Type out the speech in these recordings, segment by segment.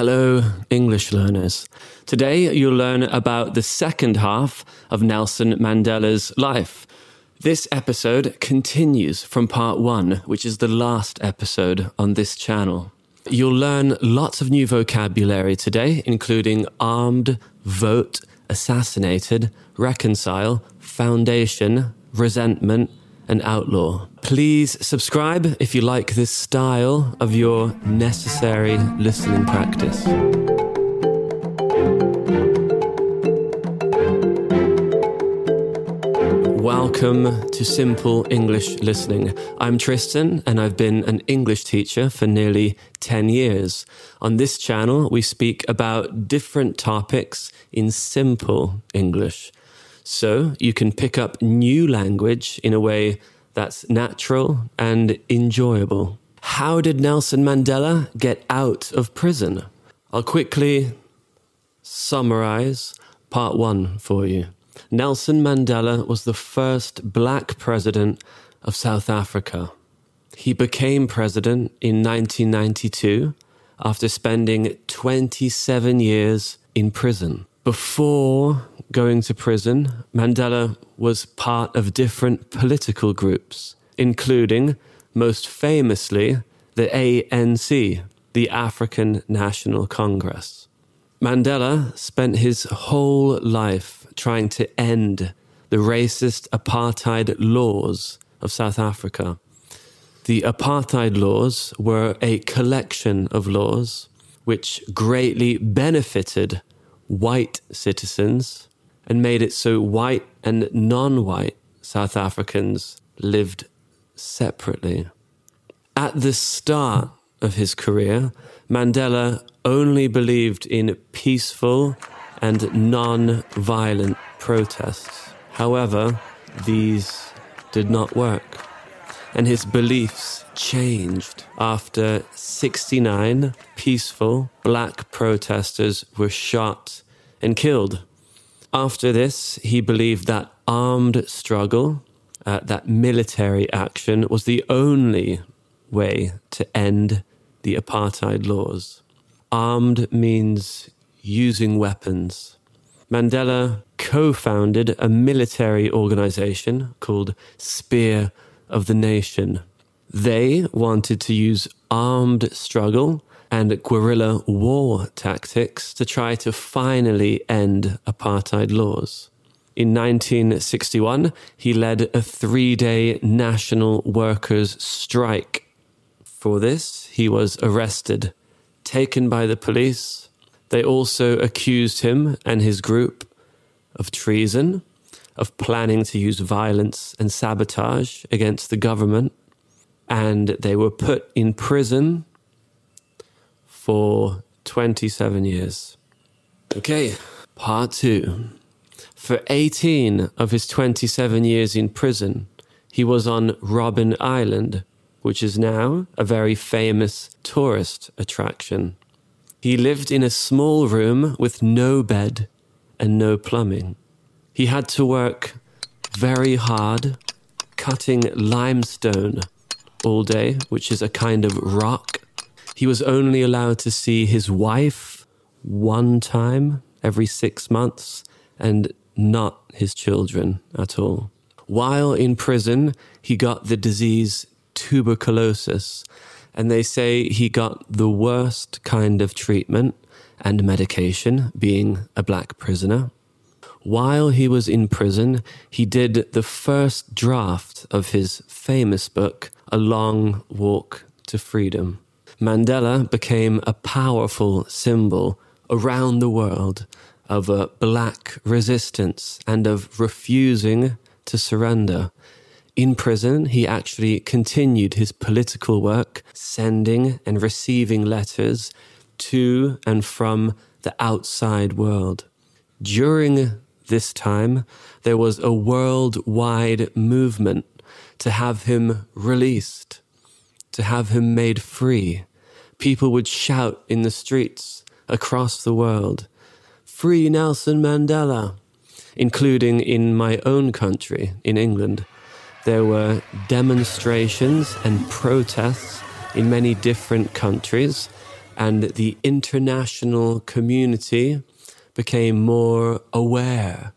Hello, English learners. Today you'll learn about the second half of Nelson Mandela's life. This episode continues from part one, which is the last episode on this channel. You'll learn lots of new vocabulary today, including armed, vote, assassinated, reconcile, foundation, resentment, and outlaw. Please subscribe if you like this style of your necessary listening practice. Welcome to Simple English Listening. I'm Tristan and I've been an English teacher for nearly 10 years. On this channel, we speak about different topics in simple English so you can pick up new language in a way that's natural and enjoyable. How did Nelson Mandela get out of prison? I'll quickly summarize part one for you. Nelson Mandela was the first black president of South Africa. He became president in 1992 after spending 27 years in prison. Before going to prison, Mandela was part of different political groups, including, most famously, the ANC, the African National Congress. Mandela spent his whole life trying to end the racist apartheid laws of South Africa. The apartheid laws were a collection of laws which greatly benefited white citizens and made it so white and non white South Africans lived separately. At the start of his career, Mandela only believed in peaceful and non violent protests. However, these did not work, and his beliefs changed after 69 peaceful black protesters were shot and killed. After this, he believed that armed struggle, uh, that military action, was the only way to end the apartheid laws. Armed means using weapons. Mandela co founded a military organization called Spear of the Nation. They wanted to use armed struggle and guerrilla war tactics to try to finally end apartheid laws. In 1961, he led a three day national workers' strike. For this, he was arrested, taken by the police. They also accused him and his group of treason, of planning to use violence and sabotage against the government, and they were put in prison for 27 years. Okay, part two. For 18 of his 27 years in prison, he was on Robben Island, which is now a very famous tourist attraction. He lived in a small room with no bed and no plumbing. He had to work very hard, cutting limestone all day, which is a kind of rock he was only allowed to see his wife one time every six months and not his children at all. While in prison, he got the disease tuberculosis, and they say he got the worst kind of treatment and medication, being a black prisoner. While he was in prison, he did the first draft of his famous book, A Long Walk to Freedom. Mandela became a powerful symbol around the world of a black resistance and of refusing to surrender. In prison, he actually continued his political work, sending and receiving letters to and from the outside world. During this time, there was a worldwide movement to have him released, to have him made free people would shout in the streets across the world, Free Nelson Mandela, including in my own country, in England. There were demonstrations and protests in many different countries, and the international community became more aware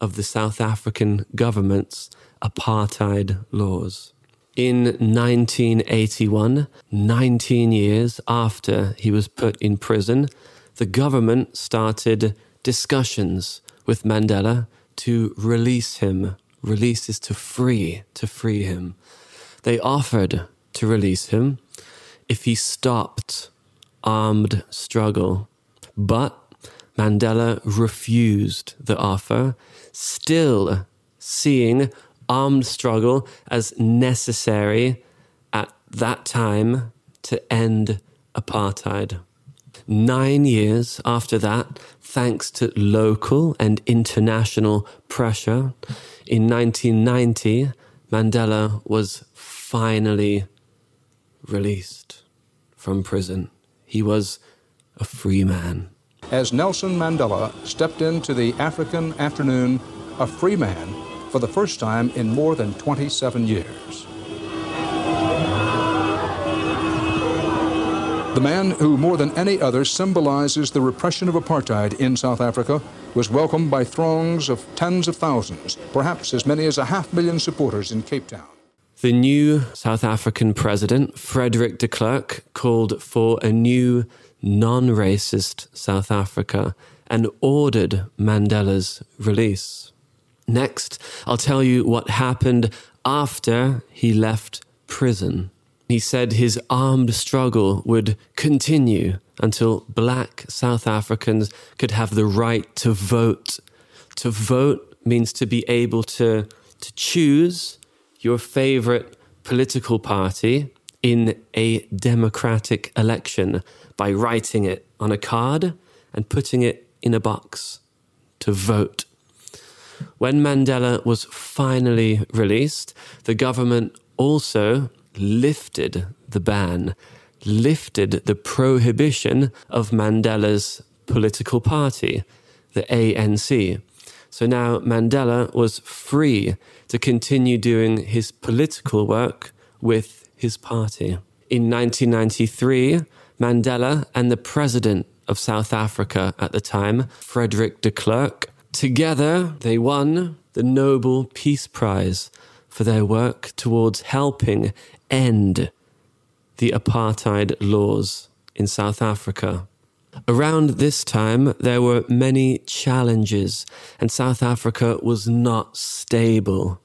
of the South African government's apartheid laws. In 1981, 19 years after he was put in prison, the government started discussions with Mandela to release him. Release is to free, to free him. They offered to release him if he stopped armed struggle. But Mandela refused the offer, still seeing armed struggle as necessary at that time to end apartheid. Nine years after that, thanks to local and international pressure, in 1990, Mandela was finally released from prison. He was a free man. As Nelson Mandela stepped into the African afternoon, a free man for the first time in more than 27 years. The man who, more than any other, symbolizes the repression of apartheid in South Africa was welcomed by throngs of tens of thousands, perhaps as many as a half million supporters in Cape Town. The new South African president, Frederick de Klerk, called for a new non racist South Africa and ordered Mandela's release. Next, I'll tell you what happened after he left prison. He said his armed struggle would continue until black South Africans could have the right to vote. To vote means to be able to, to choose your favorite political party in a democratic election by writing it on a card and putting it in a box to vote. When Mandela was finally released, the government also lifted the ban, lifted the prohibition of Mandela's political party, the ANC. So now Mandela was free to continue doing his political work with his party. In 1993, Mandela and the president of South Africa at the time, Frederick de Klerk, together they won the Nobel Peace Prize for their work towards helping end the apartheid laws in South Africa. Around this time, there were many challenges, and South Africa was not stable.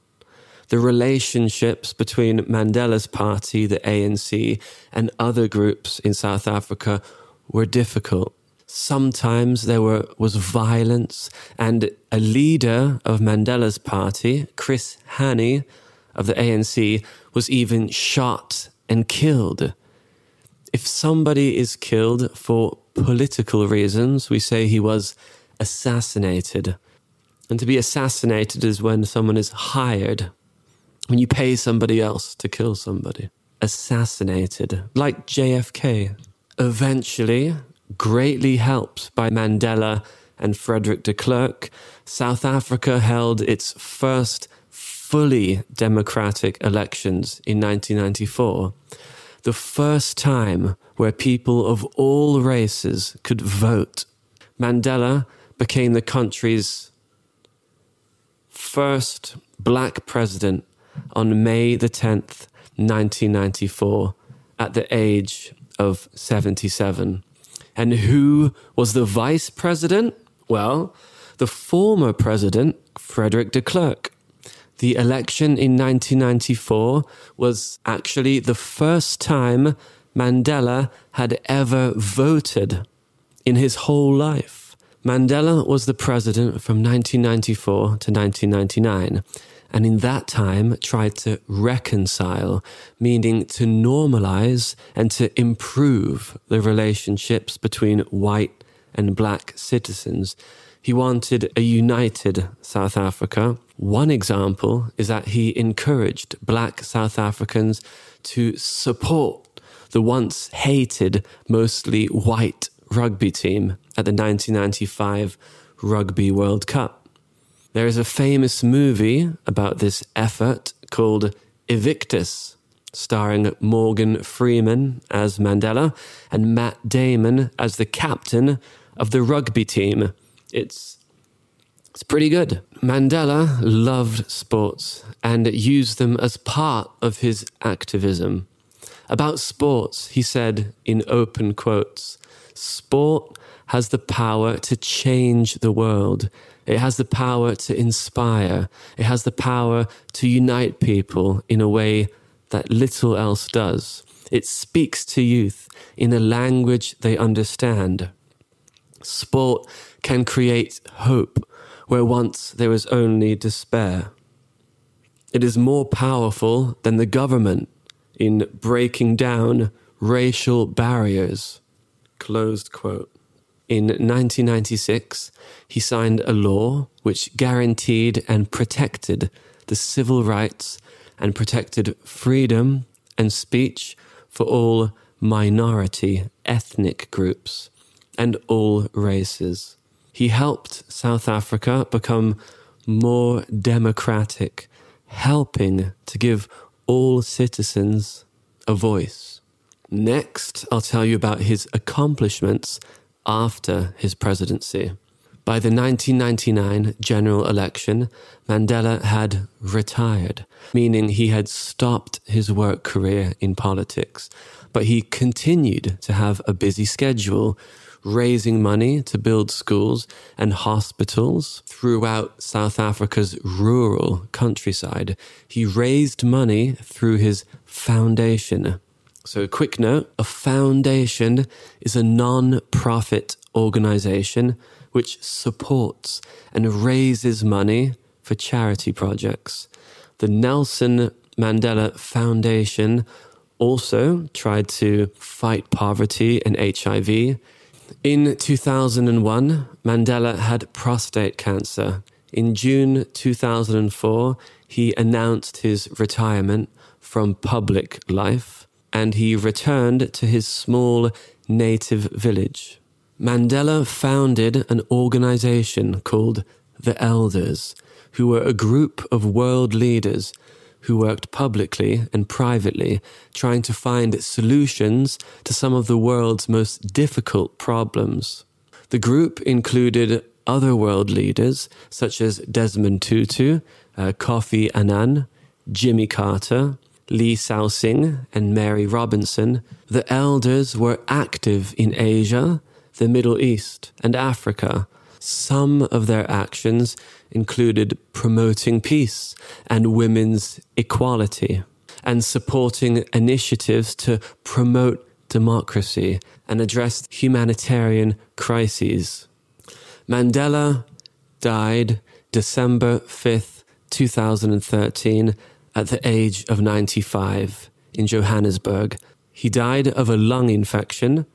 The relationships between Mandela's party, the ANC, and other groups in South Africa were difficult. Sometimes there were, was violence, and a leader of Mandela's party, Chris Hani of the ANC, was even shot and killed. If somebody is killed for political reasons, we say he was assassinated. And to be assassinated is when someone is hired, when you pay somebody else to kill somebody. Assassinated, like JFK. Eventually, greatly helped by Mandela and Frederick de Klerk, South Africa held its first fully democratic elections in 1994, the first time where people of all races could vote. Mandela became the country's first black president on May the 10th, 1994, at the age of 77. And who was the vice president? Well, the former president, Frederick de Klerk. The election in 1994 was actually the first time Mandela had ever voted in his whole life. Mandela was the president from 1994 to 1999, and in that time tried to reconcile, meaning to normalize and to improve the relationships between white and black citizens. He wanted a united South Africa one example is that he encouraged black South Africans to support the once hated, mostly white rugby team at the 1995 Rugby World Cup. There is a famous movie about this effort called Invictus, starring Morgan Freeman as Mandela and Matt Damon as the captain of the rugby team. It's it's pretty good. Mandela loved sports and used them as part of his activism. About sports, he said in open quotes Sport has the power to change the world. It has the power to inspire. It has the power to unite people in a way that little else does. It speaks to youth in a language they understand. Sport can create hope where once there was only despair. It is more powerful than the government in breaking down racial barriers. Closed quote. In 1996, he signed a law which guaranteed and protected the civil rights and protected freedom and speech for all minority ethnic groups and all races. He helped South Africa become more democratic, helping to give all citizens a voice. Next, I'll tell you about his accomplishments after his presidency. By the 1999 general election, Mandela had retired, meaning he had stopped his work career in politics. But he continued to have a busy schedule raising money to build schools and hospitals throughout South Africa's rural countryside. He raised money through his foundation. So, a quick note a foundation is a non profit organization which supports and raises money for charity projects. The Nelson Mandela Foundation also tried to fight poverty and HIV in 2001, Mandela had prostate cancer. In June 2004, he announced his retirement from public life and he returned to his small native village. Mandela founded an organization called the Elders, who were a group of world leaders who worked publicly and privately trying to find solutions to some of the world's most difficult problems. The group included other world leaders such as Desmond Tutu, uh, Kofi Annan, Jimmy Carter, Lee Sing, and Mary Robinson. The elders were active in Asia, the Middle East, and Africa. Some of their actions included promoting peace and women's equality and supporting initiatives to promote democracy and address humanitarian crises. Mandela died December 5th, 2013, at the age of 95 in Johannesburg. He died of a lung infection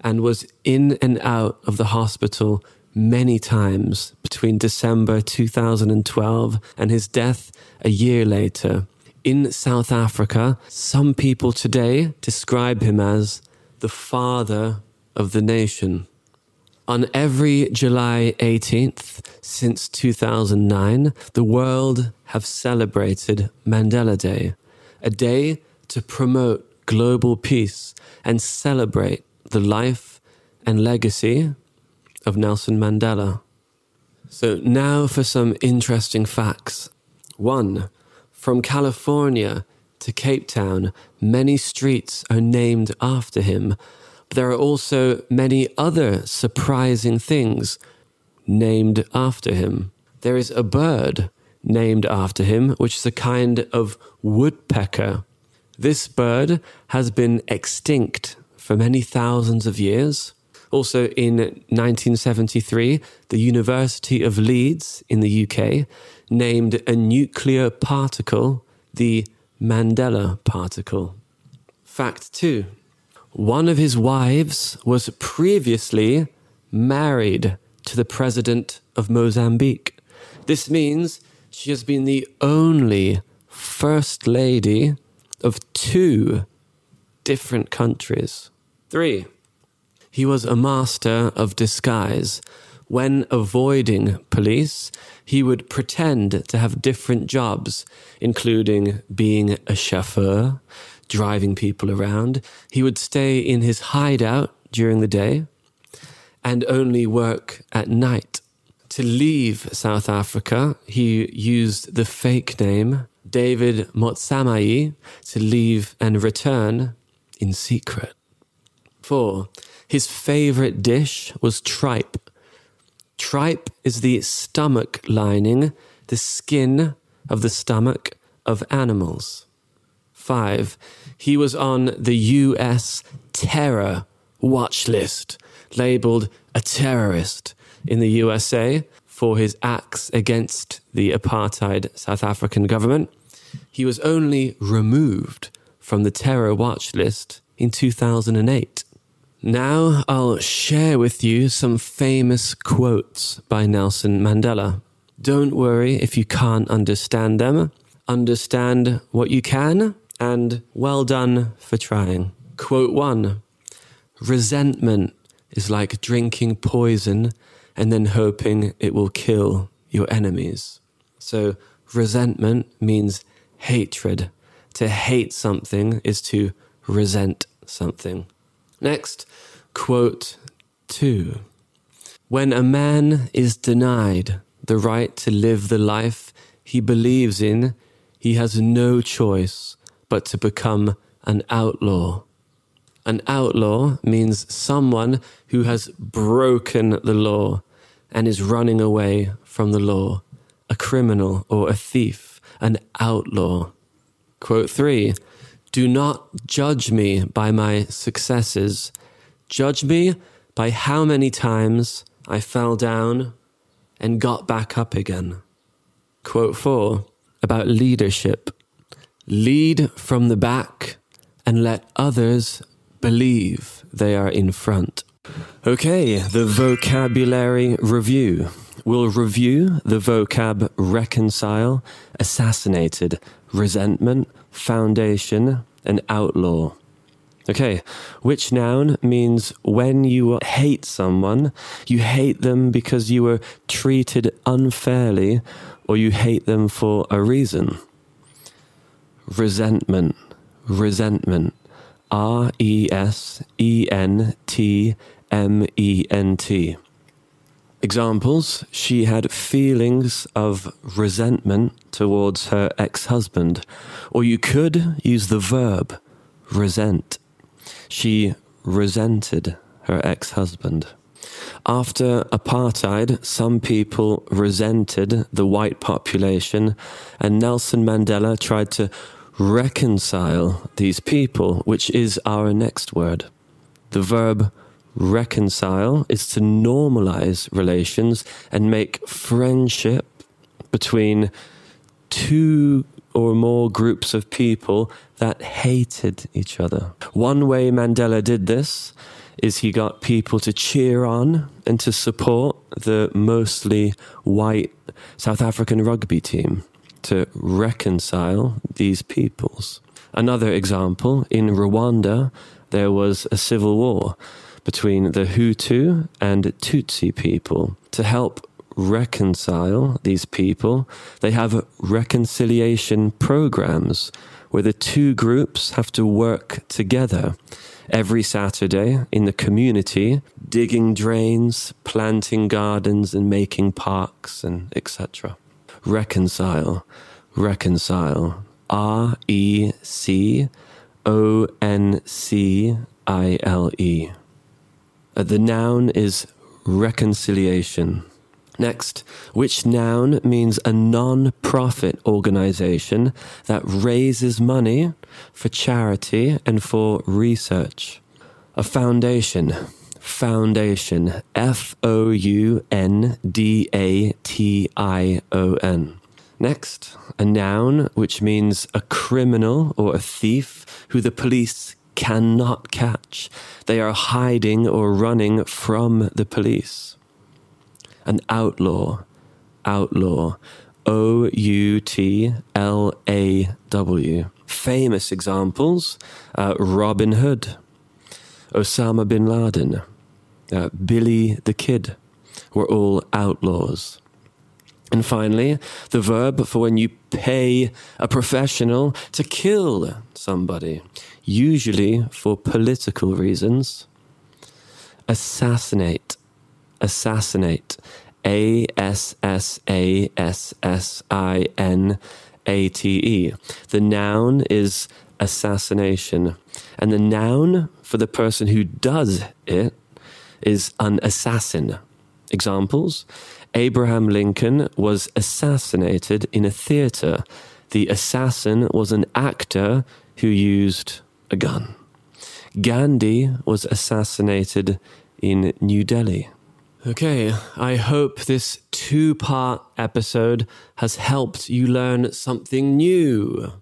and was in and out of the hospital many times between December 2012 and his death a year later. In South Africa, some people today describe him as the father of the nation. On every July 18th since 2009, the world have celebrated Mandela Day, a day to promote global peace and celebrate the life and legacy of Nelson Mandela. So, now for some interesting facts. One, from California to Cape Town, many streets are named after him. But there are also many other surprising things named after him. There is a bird named after him, which is a kind of woodpecker. This bird has been extinct for many thousands of years. Also in 1973, the University of Leeds in the UK named a nuclear particle the Mandela particle. Fact two one of his wives was previously married to the president of Mozambique. This means she has been the only first lady of two different countries. Three, he was a master of disguise. When avoiding police, he would pretend to have different jobs, including being a chauffeur, driving people around. He would stay in his hideout during the day and only work at night. To leave South Africa, he used the fake name David Motsamai to leave and return in secret. 4. His favorite dish was tripe. Tripe is the stomach lining, the skin of the stomach of animals. 5. He was on the US terror watch list, labeled a terrorist in the USA for his acts against the apartheid South African government. He was only removed from the terror watch list in 2008. Now I'll share with you some famous quotes by Nelson Mandela. Don't worry if you can't understand them. Understand what you can, and well done for trying. Quote one Resentment is like drinking poison and then hoping it will kill your enemies. So, resentment means hatred. To hate something is to resent something. Next, quote two When a man is denied the right to live the life he believes in, he has no choice but to become an outlaw. An outlaw means someone who has broken the law and is running away from the law, a criminal or a thief, an outlaw. Quote three Do not judge me by my successes, judge me by how many times I fell down and got back up again. Quote four about leadership Lead from the back and let others believe they are in front. Okay, the vocabulary review. We'll review the vocab reconcile, assassinated, resentment, foundation, and outlaw. Okay, which noun means when you hate someone, you hate them because you were treated unfairly or you hate them for a reason. Resentment, resentment. R E S E N T M E N T. Examples She had feelings of resentment towards her ex husband, or you could use the verb resent. She resented her ex husband. After apartheid, some people resented the white population, and Nelson Mandela tried to reconcile these people, which is our next word. The verb reconcile is to normalize relations and make friendship between two or more groups of people that hated each other. One way Mandela did this is he got people to cheer on and to support the mostly white South African rugby team to reconcile these peoples. Another example in Rwanda, there was a civil war between the Hutu and Tutsi people. To help reconcile these people, they have reconciliation programs where the two groups have to work together every Saturday in the community, digging drains, planting gardens, and making parks, and etc reconcile, reconcile. R E C O N C I L E. Uh, the noun is reconciliation. Next, which noun means a non profit organization that raises money for charity and for research? A foundation foundation. F O U N D A T I O N. Next, a noun which means a criminal or a thief who the police cannot catch. They are hiding or running from the police. An outlaw, outlaw. O U T L A W. Famous examples uh, Robin Hood, Osama bin Laden, uh, Billy the Kid were all outlaws. And finally, the verb for when you pay a professional to kill somebody, usually for political reasons. Assassinate. Assassinate. A S S A S S I N A T E. The noun is assassination, and the noun for the person who does it is an assassin. Examples Abraham Lincoln was assassinated in a theater. The assassin was an actor who used a gun. Gandhi was assassinated in New Delhi. Okay, I hope this two part episode has helped you learn something new.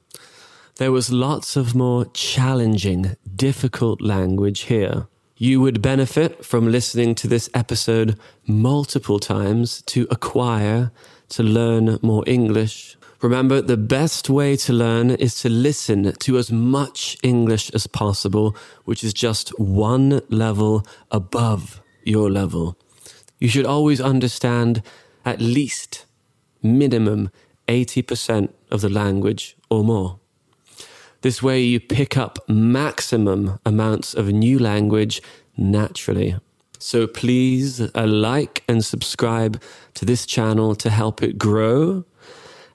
There was lots of more challenging, difficult language here. You would benefit from listening to this episode multiple times to acquire, to learn more English. Remember, the best way to learn is to listen to as much English as possible, which is just one level above your level. You should always understand at least minimum 80% of the language or more. This way, you pick up maximum amounts of new language naturally. So please uh, like and subscribe to this channel to help it grow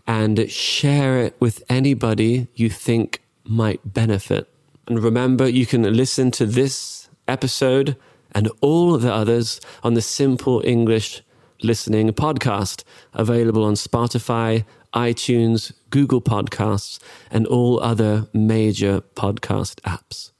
and share it with anybody you think might benefit. And remember, you can listen to this episode and all the others on the Simple English Listening podcast, available on Spotify, iTunes, Google Podcasts, and all other major podcast apps.